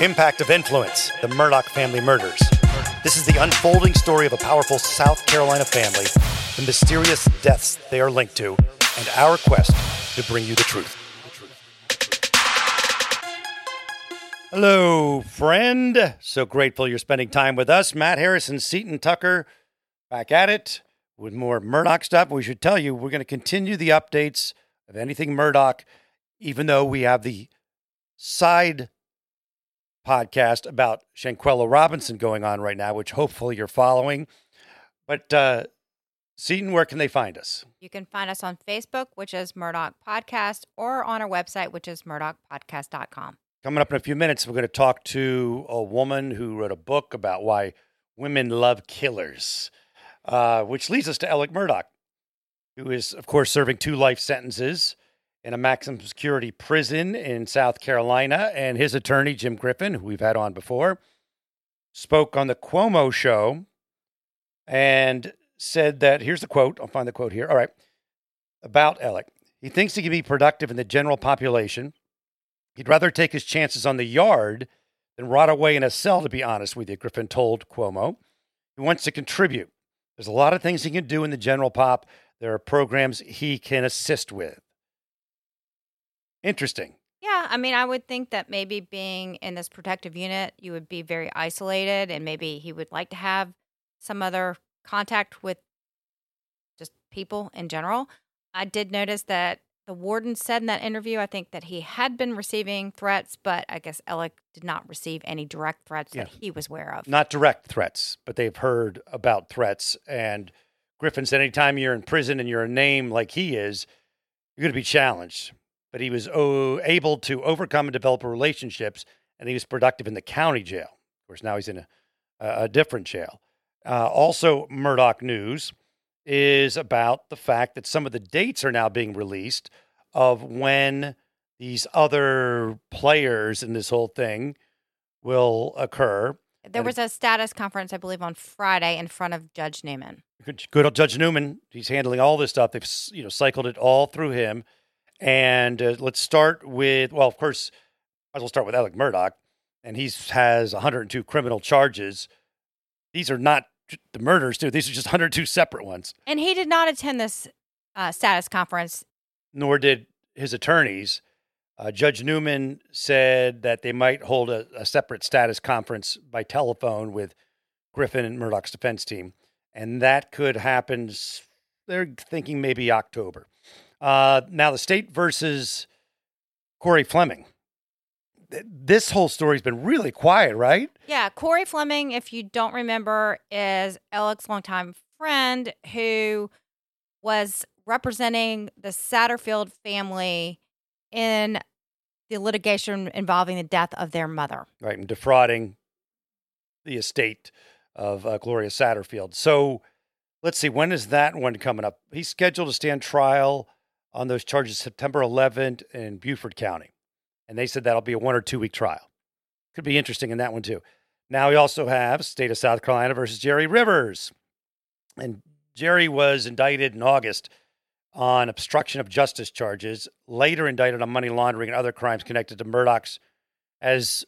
Impact of Influence The Murdaugh Family Murders. This is the unfolding story of a powerful South Carolina family, the mysterious deaths they are linked to, and our quest to bring you the truth. Hello, friend. So grateful you're spending time with us. Matt Harrison, Seaton Tucker, back at it with more Murdaugh stuff. We should tell you we're going to continue the updates of anything Murdaugh, even though we have the side podcast about Shanquella Robinson going on right now, which hopefully you're following. But uh, Seaton, where can they find us? You can find us on Facebook, which is Murdaugh Podcast, or on our website, which is murdaughpodcast.com. Coming up in a few minutes, we're going to talk to a woman who wrote a book about why women love killers, uh, which leads us to Alec Murdaugh, who is, of course, serving two life sentences in a maximum security prison in South Carolina. And his attorney, Jim Griffin, who we've had on before, spoke on the Cuomo show and said that here's the quote. I'll find the quote here. All right. About Alec. He thinks he can be productive in the general population. He'd rather take his chances on the yard than rot away in a cell, to be honest with you, Griffin told Cuomo. He wants to contribute. There's a lot of things he can do in the general pop. There are programs he can assist with. Interesting. Yeah, I mean, I would think that maybe being in this protective unit, you would be very isolated, and maybe he would like to have some other contact with just people in general. I did notice that the warden said in that interview, I think that he had been receiving threats, but I guess Alec did not receive any direct threats Yeah. that he was aware of. Not direct threats, but they've heard about threats. And Griffin said anytime you're in prison and you're a name like he is, you're going to be challenged. But he was oh, able to overcome and develop relationships, and he was productive in the county jail. Of course, now he's in a, a different jail. Uh, also, Murdaugh News is about the fact that some of the dates are now being released of when these other players in this whole thing will occur. There was a status conference, I believe, on Friday in front of Judge Newman. Good, good old Judge Newman. He's handling all this stuff. They've you know cycled it all through him. And uh, let's start with well, of course, as well start with Alec Murdaugh, and he has 102 criminal charges. These are not the murders, too. These are just 102 separate ones. And he did not attend this uh, status conference. Nor did his attorneys. Uh, Judge Newman said that they might hold a, a separate status conference by telephone with Griffin and Murdaugh's defense team, and that could happen. They're thinking maybe October. Uh, now, the state versus Corey Fleming. This whole story's been really quiet, right? Yeah, Corey Fleming, if you don't remember, is Alec's longtime friend who was representing the Satterfield family in the litigation involving the death of their mother. right, and defrauding the estate of uh, Gloria Satterfield. So let's see, when is that one coming up? He's scheduled to stand trial on those charges September 11th in Beaufort County. And they said that'll be a one or two week trial. Could be interesting in that one too. Now we also have state of South Carolina versus Jerry Rivers. And Jerry was indicted in August on obstruction of justice charges, later indicted on money laundering and other crimes connected to Murdaugh's as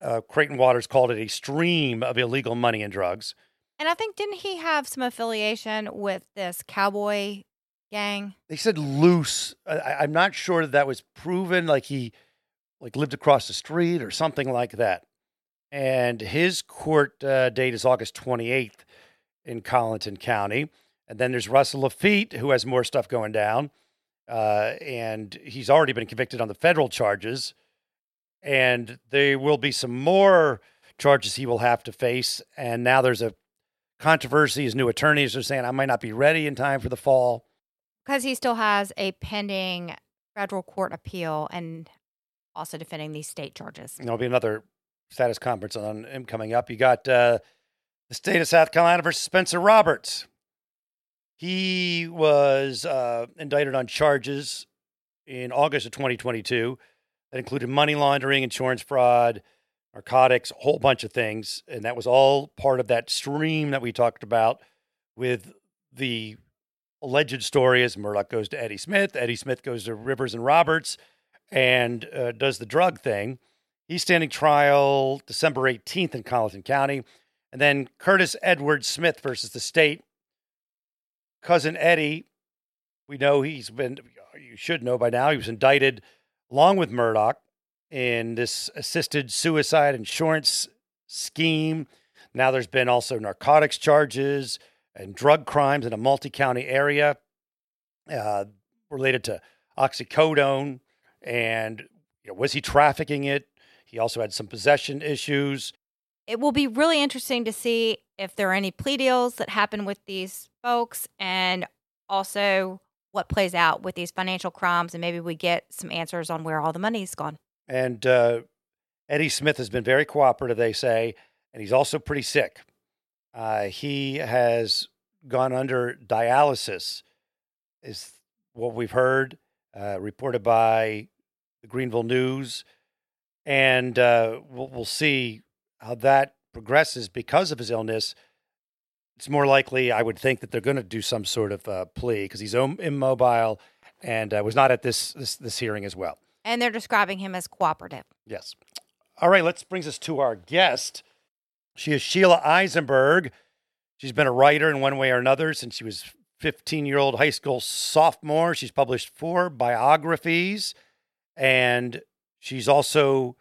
uh, Creighton Waters called it a stream of illegal money and drugs. And I think, didn't he have some affiliation with this cowboy gang? They said loose. I- I'm not sure that that was proven. Like he, like lived across the street or something like that. And his court uh, date is August 28th in Colleton County. And then there's Russell Laffitte, who has more stuff going down. Uh, and he's already been convicted on the federal charges. And there will be some more charges he will have to face. And now there's a controversy. His new attorneys are saying, I might not be ready in time for the fall. Because he still has a pending federal court appeal. And also defending these state charges. There'll be another status conference on him coming up. You got uh, the state of South Carolina versus Spencer Roberts. He was uh, indicted on charges in August of 2022 that included money laundering, insurance fraud, narcotics, a whole bunch of things. And that was all part of that stream that we talked about with the alleged story as Murdaugh goes to Eddie Smith, Eddie Smith goes to Rivers and Roberts and uh, does the drug thing. He's standing trial December 18th in Colleton County. And then Curtis Edward Smith versus the state. Cousin Eddie, we know he's been, you should know by now, he was indicted along with Murdaugh in this assisted suicide insurance scheme. Now there's been also narcotics charges and drug crimes in a multi county area uh, related to oxycodone. And you know, was he trafficking it? He also had some possession issues. It will be really interesting to see if there are any plea deals that happen with these folks and also what plays out with these financial crimes. And maybe we get some answers on where all the money's gone. And uh, Eddie Smith has been very cooperative, they say, and he's also pretty sick. Uh, he has gone under dialysis, is what we've heard, uh, reported by the Greenville News. And uh, we'll, we'll see how that progresses because of his illness. It's more likely, I would think, that they're going to do some sort of uh, plea because he's immobile and uh, was not at this, this this hearing as well. And they're describing him as cooperative. Yes. All right, let's brings us to our guest. She is Sheila Isenberg. She's been a writer in one way or another since she was 15 year old high school sophomore. She's published four biographies, and she's also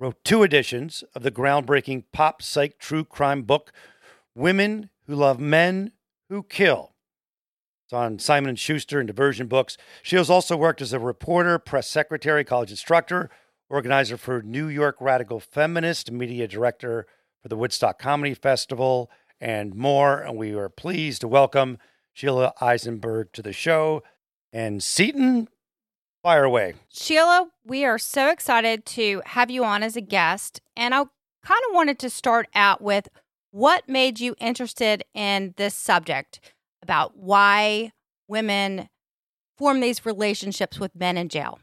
wrote two editions of the groundbreaking pop psych true crime book, Women Who Love Men Who Kill. It's on Simon and Schuster and Diversion Books. She has also worked as a reporter, press secretary, college instructor, organizer for New York Radical Feminist, media director for the Woodstock Comedy Festival, and more. And we are pleased to welcome Sheila Isenberg to the show. And Seaton, fire away. Sheila, we are so excited to have you on as a guest. And I kind of wanted to start out with what made you interested in this subject about why women form these relationships with men in jail?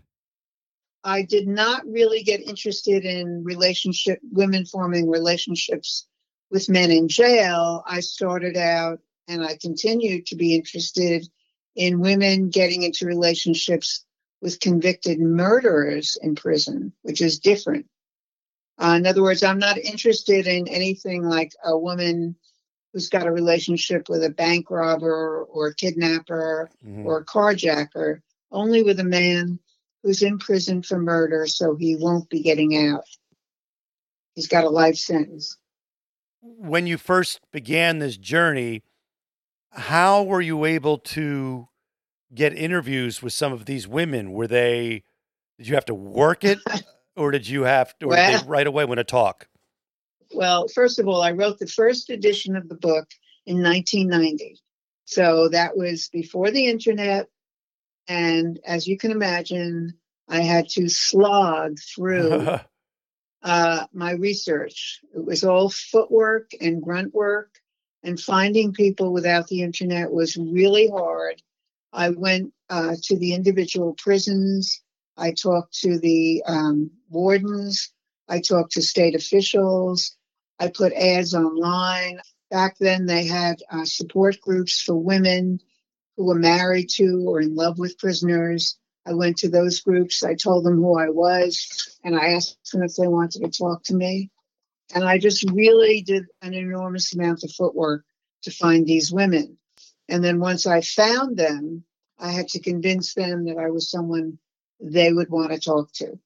I did not really get interested in relationship women forming relationships with men in jail. I started out and I continued to be interested in women getting into relationships with convicted murderers in prison, which is different. Uh, in other words, I'm not interested in anything like a woman who's got a relationship with a bank robber or a kidnapper mm-hmm. or a carjacker, only with a man who's in prison for murder, so he won't be getting out. He's got a life sentence. When you first began this journey, how were you able to get interviews with some of these women? Were they, did you have to work it or did you have to, or well, did they right away want to talk? Well, first of all, I wrote the first edition of the book in 1990. So that was before the internet. And as you can imagine, I had to slog through uh, my research. It was all footwork and grunt work, and finding people without the internet was really hard. I went uh, to the individual prisons. I talked to the um, wardens. I talked to state officials. I put ads online. Back then, they had uh, support groups for women who were married to or in love with prisoners. I went to those groups. I told them who I was, and I asked them if they wanted to talk to me. And I just really did an enormous amount of footwork to find these women. And then once I found them, I had to convince them that I was someone they would want to talk to.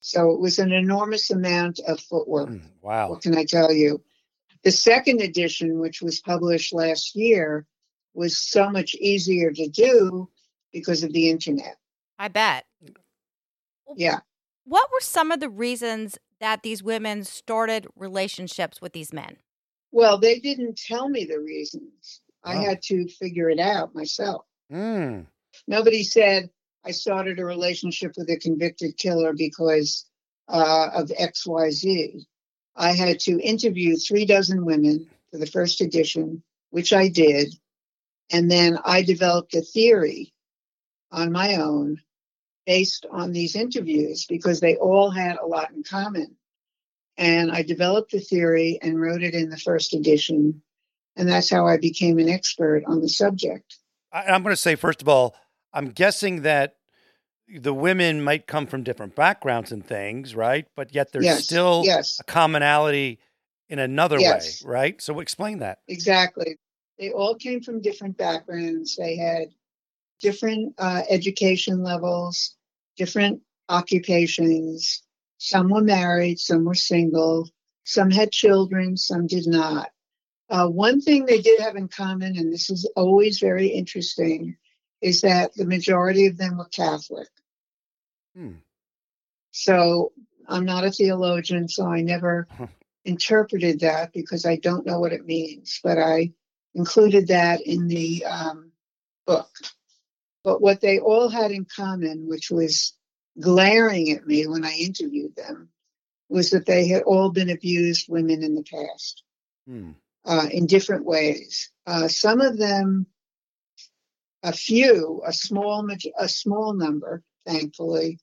So it was an enormous amount of footwork. Mm, wow. What can I tell you? The second edition, which was published last year, was so much easier to do because of the internet. I bet. Yeah. What were some of the reasons that these women started relationships with these men? Well, they didn't tell me the reasons. Oh. I had to figure it out myself. Mm. Nobody said, I started a relationship with a convicted killer because uh, of XYZ. I had to interview three dozen women for the first edition, which I did. And then I developed a theory on my own based on these interviews because they all had a lot in common. And I developed the theory and wrote it in the first edition. And that's how I became an expert on the subject. I, I'm going to say, first of all, I'm guessing that the women might come from different backgrounds and things, right? But yet there's Yes, still yes. a commonality in another Yes. way, right? So explain that. Exactly. They all came from different backgrounds. They had different uh, education levels, different occupations. Some were married, some were single, some had children, some did not. Uh, one thing they did have in common, and this is always very interesting, is that the majority of them were Catholic. Hmm. So I'm not a theologian, so I never interpreted that because I don't know what it means, but I included that in the um, book. But what they all had in common, which was glaring at me when I interviewed them, was that they had all been abused women in the past Hmm. uh, in different ways. Uh, some of them, a few, a small, a small number, thankfully,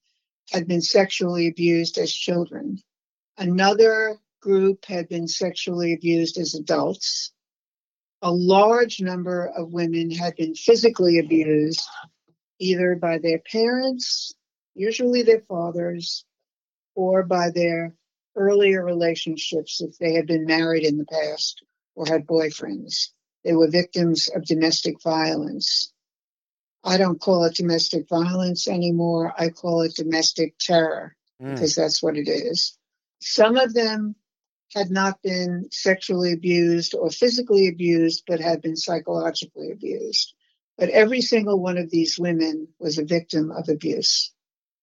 had been sexually abused as children. Another group had been sexually abused as adults. A large number of women had been physically abused either by their parents, usually their fathers, or by their earlier relationships if they had been married in the past or had boyfriends. They were victims of domestic violence. I don't call it domestic violence anymore. I call it domestic terror Hmm. because that's what it is. Some of them had not been sexually abused or physically abused, but had been psychologically abused. But every single one of these women was a victim of abuse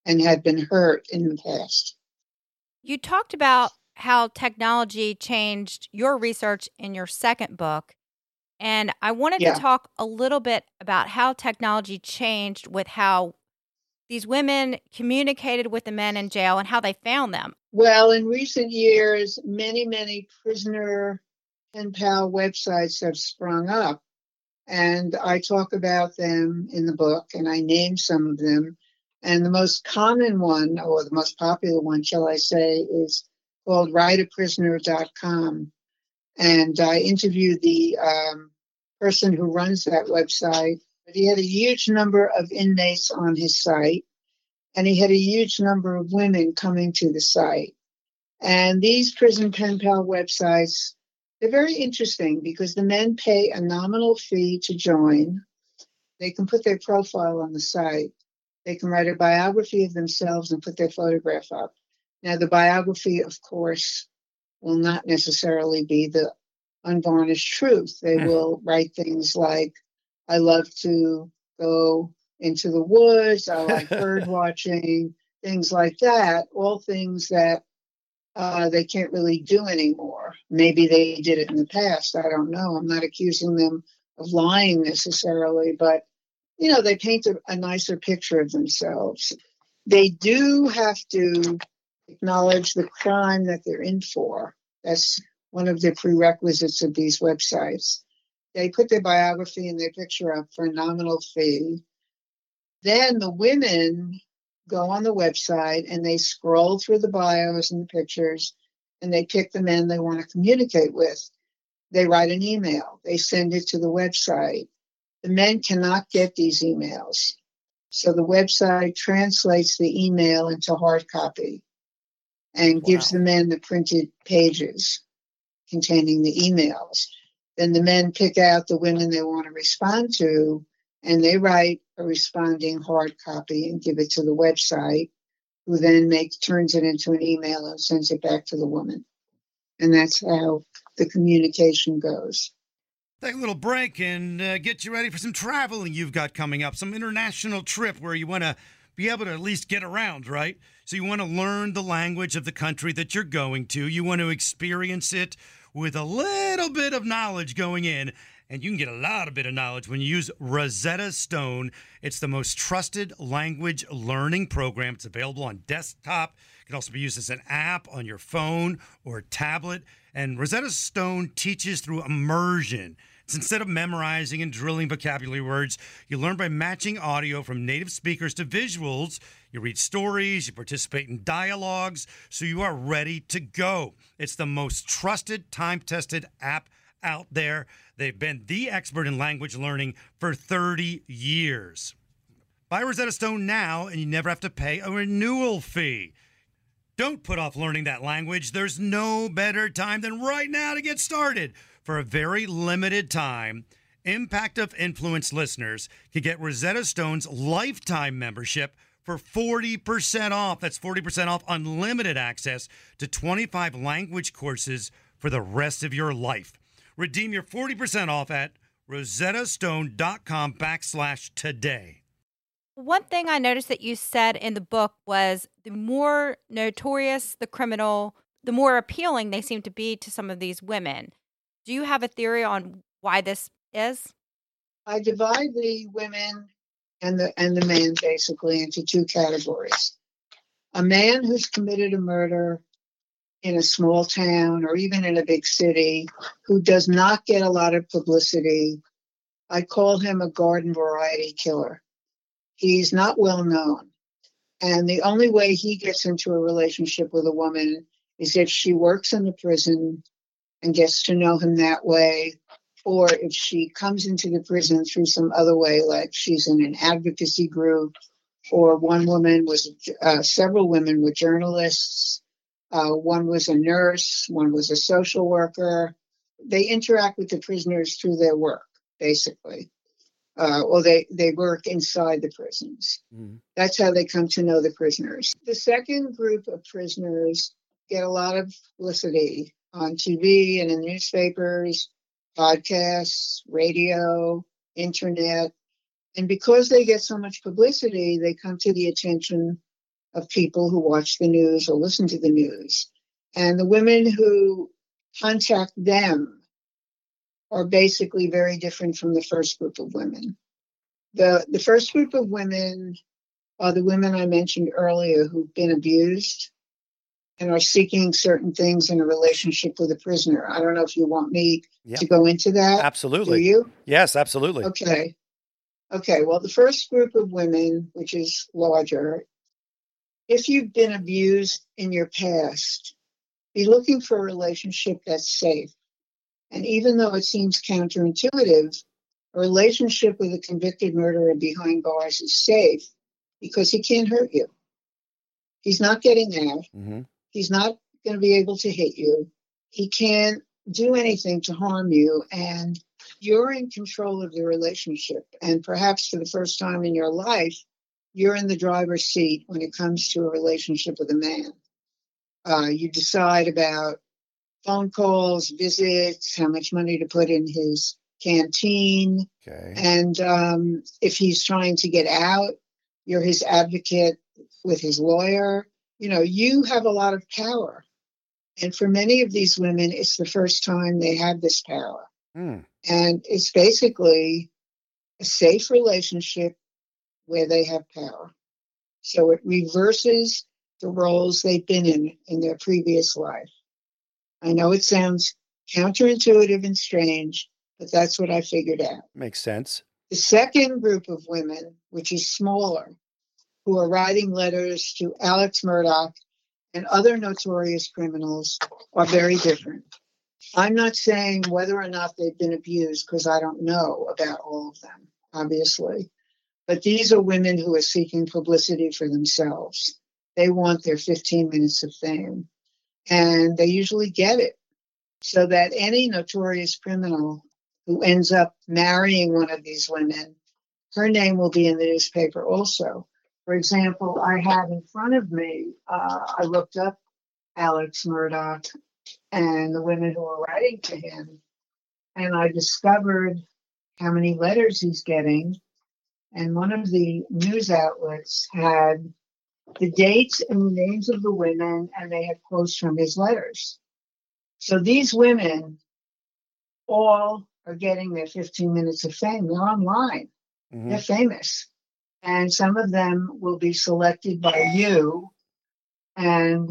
and had been hurt in the past. You talked about how technology changed your research in your second book. And I wanted Yeah. to talk a little bit about how technology changed with how these women communicated with the men in jail and how they found them. Well, in recent years, many, many prisoner pen pal websites have sprung up. And I talk about them in the book and I name some of them. And the most common one, or the most popular one, shall I say, is called writeaprisoner.com. And I interviewed the um, person who runs that website. But he had a huge number of inmates on his site, and he had a huge number of women coming to the site. And these prison pen pal websites, they're very interesting because the men pay a nominal fee to join. They can put their profile on the site. They can write a biography of themselves and put their photograph up. Now, the biography, of course, will not necessarily be the unvarnished truth. They Hmm. will write things like, I love to go into the woods, I like bird watching, things like that, all things that uh, they can't really do anymore. Maybe they did it in the past. I don't know. I'm not accusing them of lying necessarily, but you know, they paint a, a nicer picture of themselves. They do have to acknowledge the crime that they're in for. That's one of the prerequisites of these websites. They put their biography and their picture up for a nominal fee. Then the women go on the website and they scroll through the bios and the pictures and they pick the men they want to communicate with. They write an email, they send it to the website. The men cannot get these emails. So the website translates the email into hard copy and gives the men the printed pages containing the emails. Then the men pick out the women they want to respond to and they write a responding hard copy and give it to the website, who then makes turns it into an email and sends it back to the woman. And that's how the communication goes. Take a little break and uh, get you ready for some traveling you've got coming up, some international trip where you want to be able to at least get around, right? So you want to learn the language of the country that you're going to. You want to experience it with a little bit of knowledge going in. and you can get a lot of bit of knowledge when you use Rosetta Stone. It's the most trusted language learning program. It's available on desktop. It can also be used as an app on your phone or tablet. And Rosetta Stone teaches through immersion. It's instead of memorizing and drilling vocabulary words, you learn by matching audio from native speakers to visuals. You read stories, you participate in dialogues, so you are ready to go. It's the most trusted, time tested app out there. They've been the expert in language learning for 30 years. Buy Rosetta Stone now, and you never have to pay a renewal fee. Don't put off learning that language. There's no better time than right now to get started. For a very limited time, Impact of Influence listeners can get Rosetta Stone's lifetime membership for 40% off. That's 40% off unlimited access to 25 language courses for the rest of your life. Redeem your 40% off at rosettastone.com backslash today. One thing I noticed that you said in the book was the more notorious the criminal, the more appealing they seem to be to some of these women. Do you have a theory on why this is? I divide the women and the and the men basically into two categories. A man who's committed a murder in a small town or even in a big city who does not get a lot of publicity, I call him a garden variety killer. He's not well known. And the only way he gets into a relationship with a woman is if she works in the prison and gets to know him that way, or if she comes into the prison through some other way, like she's in an advocacy group, or one woman was, uh, several women were journalists, uh, one was a nurse, one was a social worker. They interact with the prisoners through their work, basically uh, or they, they work inside the prisons. Mm-hmm. That's how they come to know the prisoners. The second group of prisoners get a lot of publicity on TV and in newspapers, podcasts, radio, internet. And because they get so much publicity, they come to the attention of people who watch the news or listen to the news. And the women who contact them are basically very different from the first group of women. The, the first group of women are the women I mentioned earlier who've been abused and are seeking certain things in a relationship with a prisoner. I don't know if you want me yep. to go into that. Absolutely. Do you? Yes, absolutely. Okay. Okay. Well, the first group of women, which is larger, if you've been abused in your past, be looking for a relationship that's safe. And even though it seems counterintuitive, a relationship with a convicted murderer behind bars is safe because he can't hurt you. He's not getting out. Mm-hmm. He's not going to be able to hit you. He can't do anything to harm you. And you're in control of the relationship. And perhaps for the first time in your life, you're in the driver's seat when it comes to a relationship with a man. Uh, you decide about phone calls, visits, how much money to put in his canteen. Okay. And um, if he's trying to get out, you're his advocate with his lawyer. You know, you have a lot of power. And for many of these women, it's the first time they have this power. Mm. And it's basically a safe relationship where they have power. So it reverses the roles they've been in in their previous life. I know it sounds counterintuitive and strange, but that's what I figured out. Makes sense. The second group of women, which is smaller, who are writing letters to Alex Murdaugh and other notorious criminals, are very different. I'm not saying whether or not they've been abused because I don't know about all of them, obviously. But these are women who are seeking publicity for themselves. They want their 15 minutes of fame and they usually get it. So that any notorious criminal who ends up marrying one of these women, her name will be in the newspaper also. For example, I have in front of me, uh, I looked up Alex Murdaugh and the women who are writing to him, and I discovered how many letters he's getting. And one of the news outlets had the dates and the names of the women, and they had quotes from his letters. So these women all are getting their 15 minutes of fame. They're online, Mhm. they're famous. And some of them will be selected by you and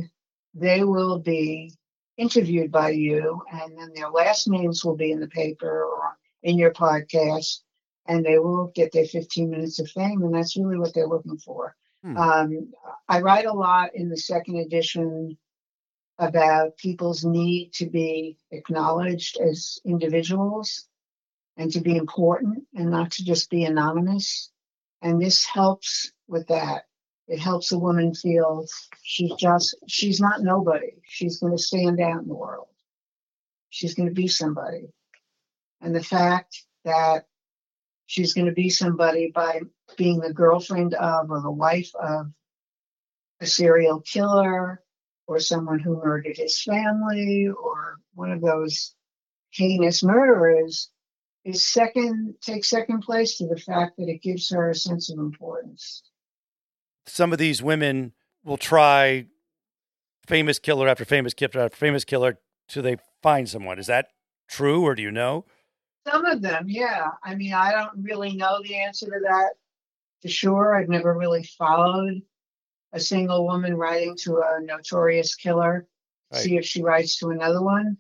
they will be interviewed by you. And then their last names will be in the paper or in your podcast. And they will get their 15 minutes of fame. And that's really what they're looking for. Hmm. Um, I write a lot in the second edition about people's need to be acknowledged as individuals and to be important and not to just be anonymous. And this helps with that. It helps a woman feel she's just, she's not nobody. She's going to stand out in the world. She's going to be somebody. And the fact that she's going to be somebody by being the girlfriend of or the wife of a serial killer or someone who murdered his family or one of those heinous murderers is second takes second place to the fact that it gives her a sense of importance. Some of these women will try famous killer after famous killer after famous killer till they find someone. Is that true, or do you know? Some of them, yeah. I mean, I don't really know the answer to that for sure. I've never really followed a single woman writing to a notorious killer, Right. see if she writes to another one.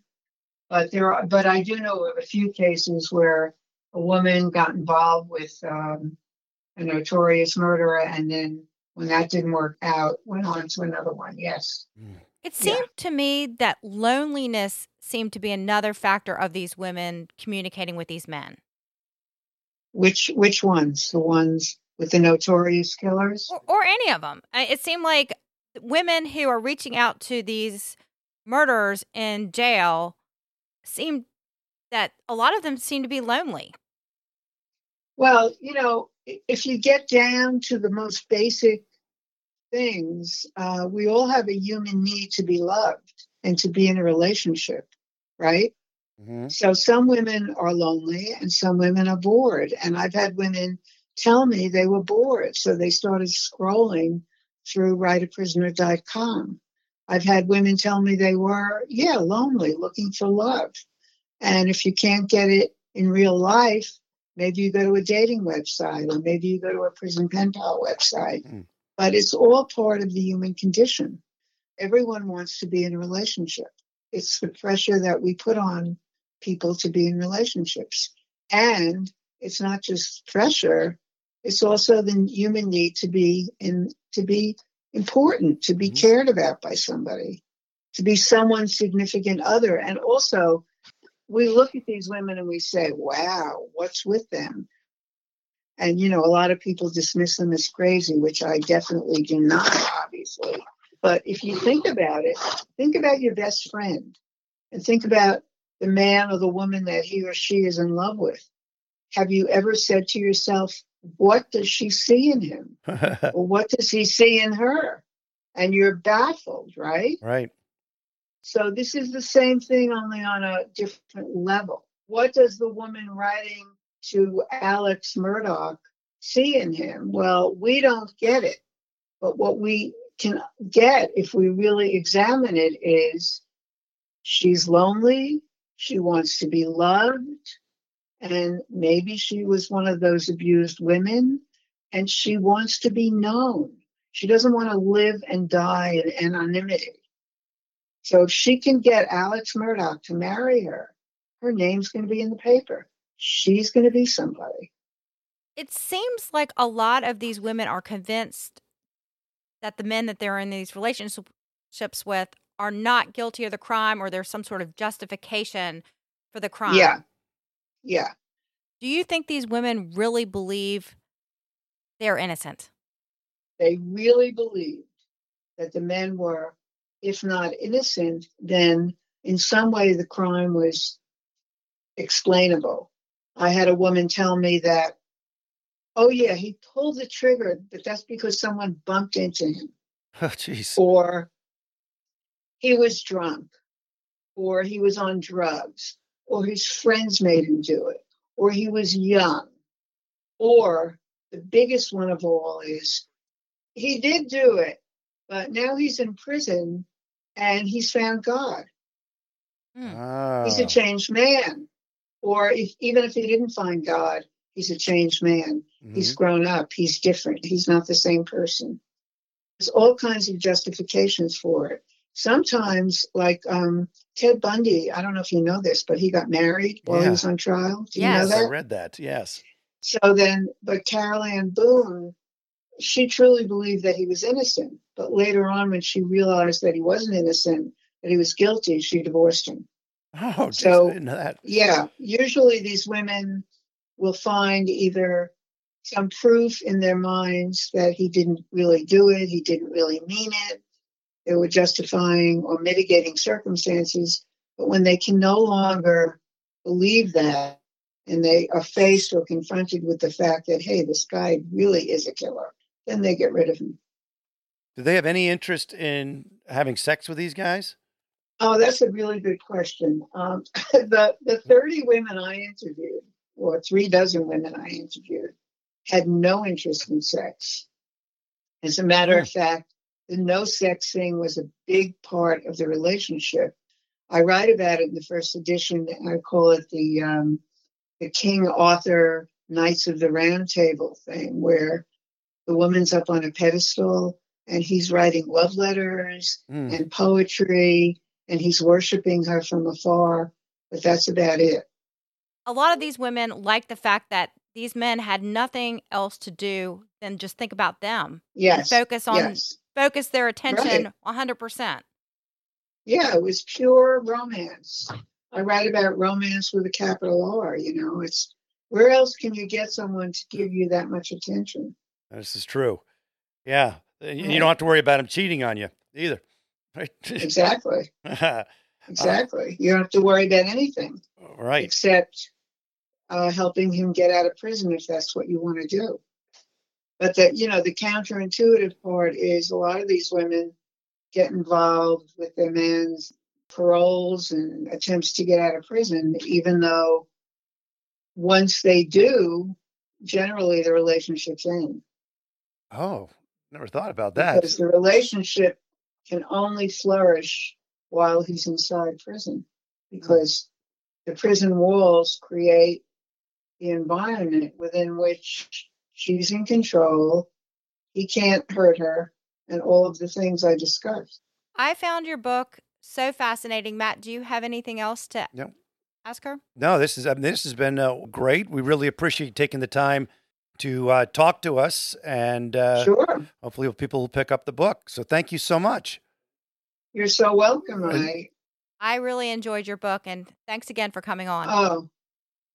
But there are, but I do know of a few cases where a woman got involved with um, a notorious murderer, and then when that didn't work out, went on to another one. Yes. It Yeah. seemed to me that loneliness seemed to be another factor of these women communicating with these men. Which which ones? The ones with the notorious killers? or, or any of them. It seemed like women who are reaching out to these murderers in jail seem that a lot of them seem to be lonely. Well, you know, if you get down to the most basic things, uh, we all have a human need to be loved and to be in a relationship, right? Mhm. So some women are lonely and some women are bored. And I've had women tell me they were bored. So they started scrolling through writeaprisoner.com. I've had women tell me they were, yeah, lonely, looking for love. And if you can't get it in real life, maybe you go to a dating website or maybe you go to a prison pen pal website. Mm. But it's all part of the human condition. Everyone wants to be in a relationship. It's the pressure that we put on people to be in relationships. And it's not just pressure, it's also the human need to be in to be important, to be Mhm. cared about by somebody, to be someone's significant other. And also we look at these women and we say, wow, what's with them? And, you know, a lot of people dismiss them as crazy, which I definitely do not, obviously. But if you think about it, think about your best friend and think about the man or the woman that he or she is in love with. Have you ever said to yourself, what does she see in him? Or what does he see in her? And you're baffled, right? right. So this is the same thing, only on a different level. What does the woman writing to Alex Murdaugh see in him? Well, we don't get it. But what we can get if we really examine it is she's lonely, she wants to be loved, and maybe she was one of those abused women, and she wants to be known. She doesn't want to live and die in anonymity. So if she can get Alex Murdaugh to marry her, her name's going to be in the paper. She's going to be somebody. It seems like a lot of these women are convinced that the men that they're in these relationships with are not guilty of the crime or there's some sort of justification for the crime. Yeah. Yeah. Do you think these women really believe they're innocent? They really believed that the men were, if not innocent, then in some way the crime was explainable. I had a woman tell me that, oh, yeah, he pulled the trigger, but that's because someone bumped into him. Oh, jeez. or he was drunk, or he was on drugs, or his friends made him do it, or he was young, or the biggest one of all is he did do it, but now he's in prison and he's found God. Hmm. Ah. He's a changed man. or if, even if he didn't find God, he's a changed man. He's Mhm. grown up. He's different. He's not the same person. There's all kinds of justifications for it. Sometimes, like um, Ted Bundy, I don't know if you know this, but he got married while he was on trial. Do you Yes. know I read that. Yes. So then, but Carole Ann Boone, she truly believed that he was innocent. But later on, when she realized that he wasn't innocent, that he was guilty, she divorced him. Oh, So- I that. Yeah, usually these women will find either some proof in their minds that he didn't really do it, he didn't really mean it. There were justifying or mitigating circumstances. But when they can no longer believe that and they are faced or confronted with the fact that, hey, this guy really is a killer, then they get rid of him. Do they have any interest in having sex with these guys? Oh, that's a really good question. Um, the the thirty women I interviewed, or three dozen women I interviewed, had no interest in sex. As a matter of fact, the no sex thing was a big part of the relationship. I write about it in the first edition. I call it the um, the King Arthur Knights of the Round Table thing, where the woman's up on a pedestal and he's writing love letters Hmm. and poetry and he's worshiping her from afar but that's about it A lot of these women like the fact that these men had nothing else to do than just think about them yes and focus on yes focus their attention Right. 100%. yeah it was pure romance i write about romance with a capital r you know it's where else can you get someone to give you that much attention This is true. Yeah. And You don't have to worry about him cheating on you either. Right. exactly exactly you don't have to worry about anything right. except uh, helping him get out of prison if that's what you want to do. But that you know, the counterintuitive part is a lot of these women get involved with their man's paroles and attempts to get out of prison, even though once they do, generally the relationships end Oh, never thought about that. because the relationship can only flourish while he's inside prison because the prison walls create the environment within which she's in control he can't hurt her and all of the things i discussed I found your book so fascinating. Matt, do you have anything else to No. ask her? No, this is I mean, this has been uh, great. We really appreciate you taking the time to uh, talk to us, and uh, sure hopefully people will pick up the book. So thank you so much. you're so welcome And- i I really enjoyed your book and thanks again for coming on. oh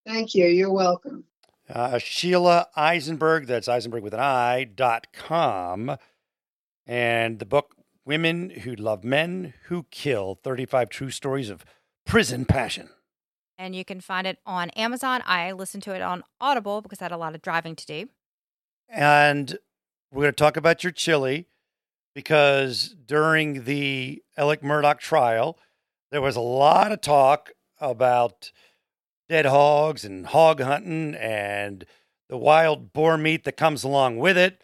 thank you you're welcome Uh, Sheila Isenberg, that's Isenberg with an I, dot com. And the book, Women Who Love Men Who Kill 35 True Stories of Prison Passion. and you can find it on Amazon. I listened to it on Audible because I had a lot of driving to do. And we're going to talk about your chili because during the Alec Murdaugh trial, there was a lot of talk about dead hogs and hog hunting and the wild boar meat that comes along with it.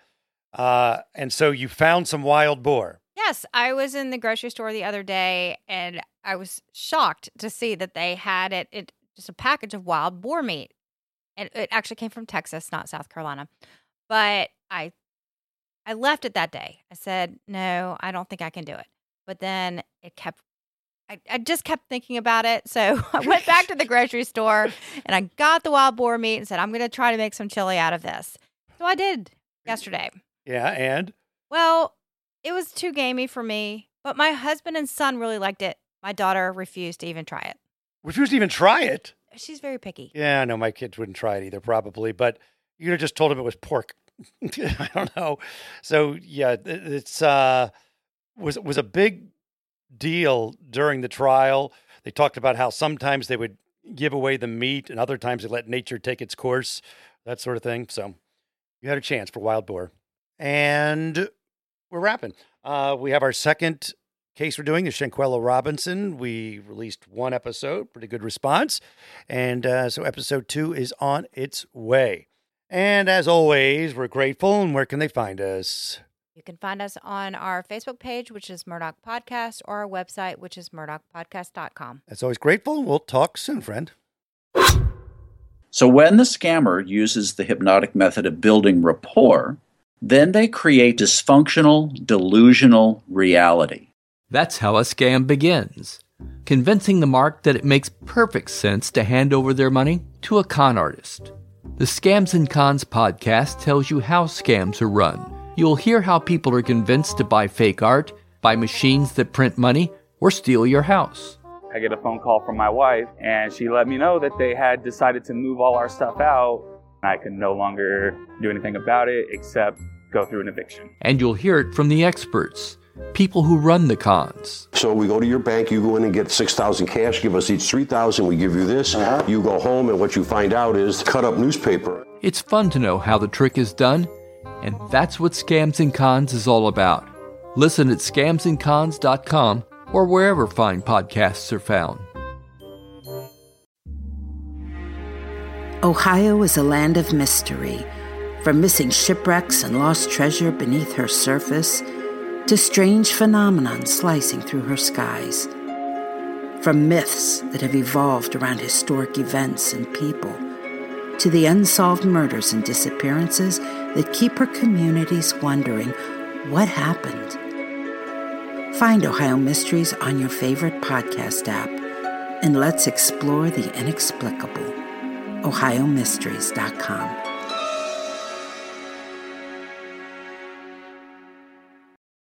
Uh, and so you found some wild boar. Yes, I was in the grocery store the other day and I was shocked to see that they had it, it just a package of wild boar meat. And it actually came from Texas, not South Carolina. But I I left it that day. I said, "No, I don't think I can do it." But then it kept I, I just kept thinking about it. So I went back to the grocery store and I got the wild boar meat and said, I'm going to try to make some chili out of this. So I did yesterday. Yeah. And Well, it was too gamey for me, but my husband and son really liked it. My daughter refused to even try it. refused to even try it. She's very picky. Yeah, I know my kids wouldn't try it either, probably, but you could have just told them it was pork. I don't know. So yeah, it's uh was was a big deal during the trial. They talked about how sometimes they would give away the meat and other times they let nature take its course, that sort of thing. So you had a chance for wild boar. And we're wrapping. Uh, we have our second case we're doing, the Shanquella Robinson. We released one episode, pretty good response. And uh, so episode two is on its way. And as always, we're grateful. And where can they find us? You can find us on our Facebook page, which is Murdaugh Podcast, or our website, which is murdaughpodcast.com. As always, grateful. We'll talk soon, friend. So when the scammer uses the hypnotic method of building rapport, then they create dysfunctional, delusional reality. That's how a scam begins convincing the mark that it makes perfect sense to hand over their money to a con artist. The Scams and Cons podcast tells you how scams are run. You'll hear how people are convinced to buy fake art, buy machines that print money, or steal your house. I get a phone call from my wife, and she let me know that they had decided to move all our stuff out. I could no longer do anything about it except go through an eviction. And you'll hear it from the experts, people who run the cons. So we go to your bank, you go in and get 6,000 cash, give us each 3,000, we give you this. Uh-huh. You go home and what you find out is cut up newspaper. It's fun to know how the trick is done, and that's what Scams and Cons is all about. Listen at scamsandcons.com or wherever fine podcasts are found. Ohio is a land of mystery, from missing shipwrecks and lost treasure beneath her surface to strange phenomenon slicing through her skies. From myths that have evolved around historic events and people to the unsolved murders and disappearances that keep her communities wondering what happened. Find Ohio Mysteries on your favorite podcast app and let's explore the inexplicable. OhioMysteries.com.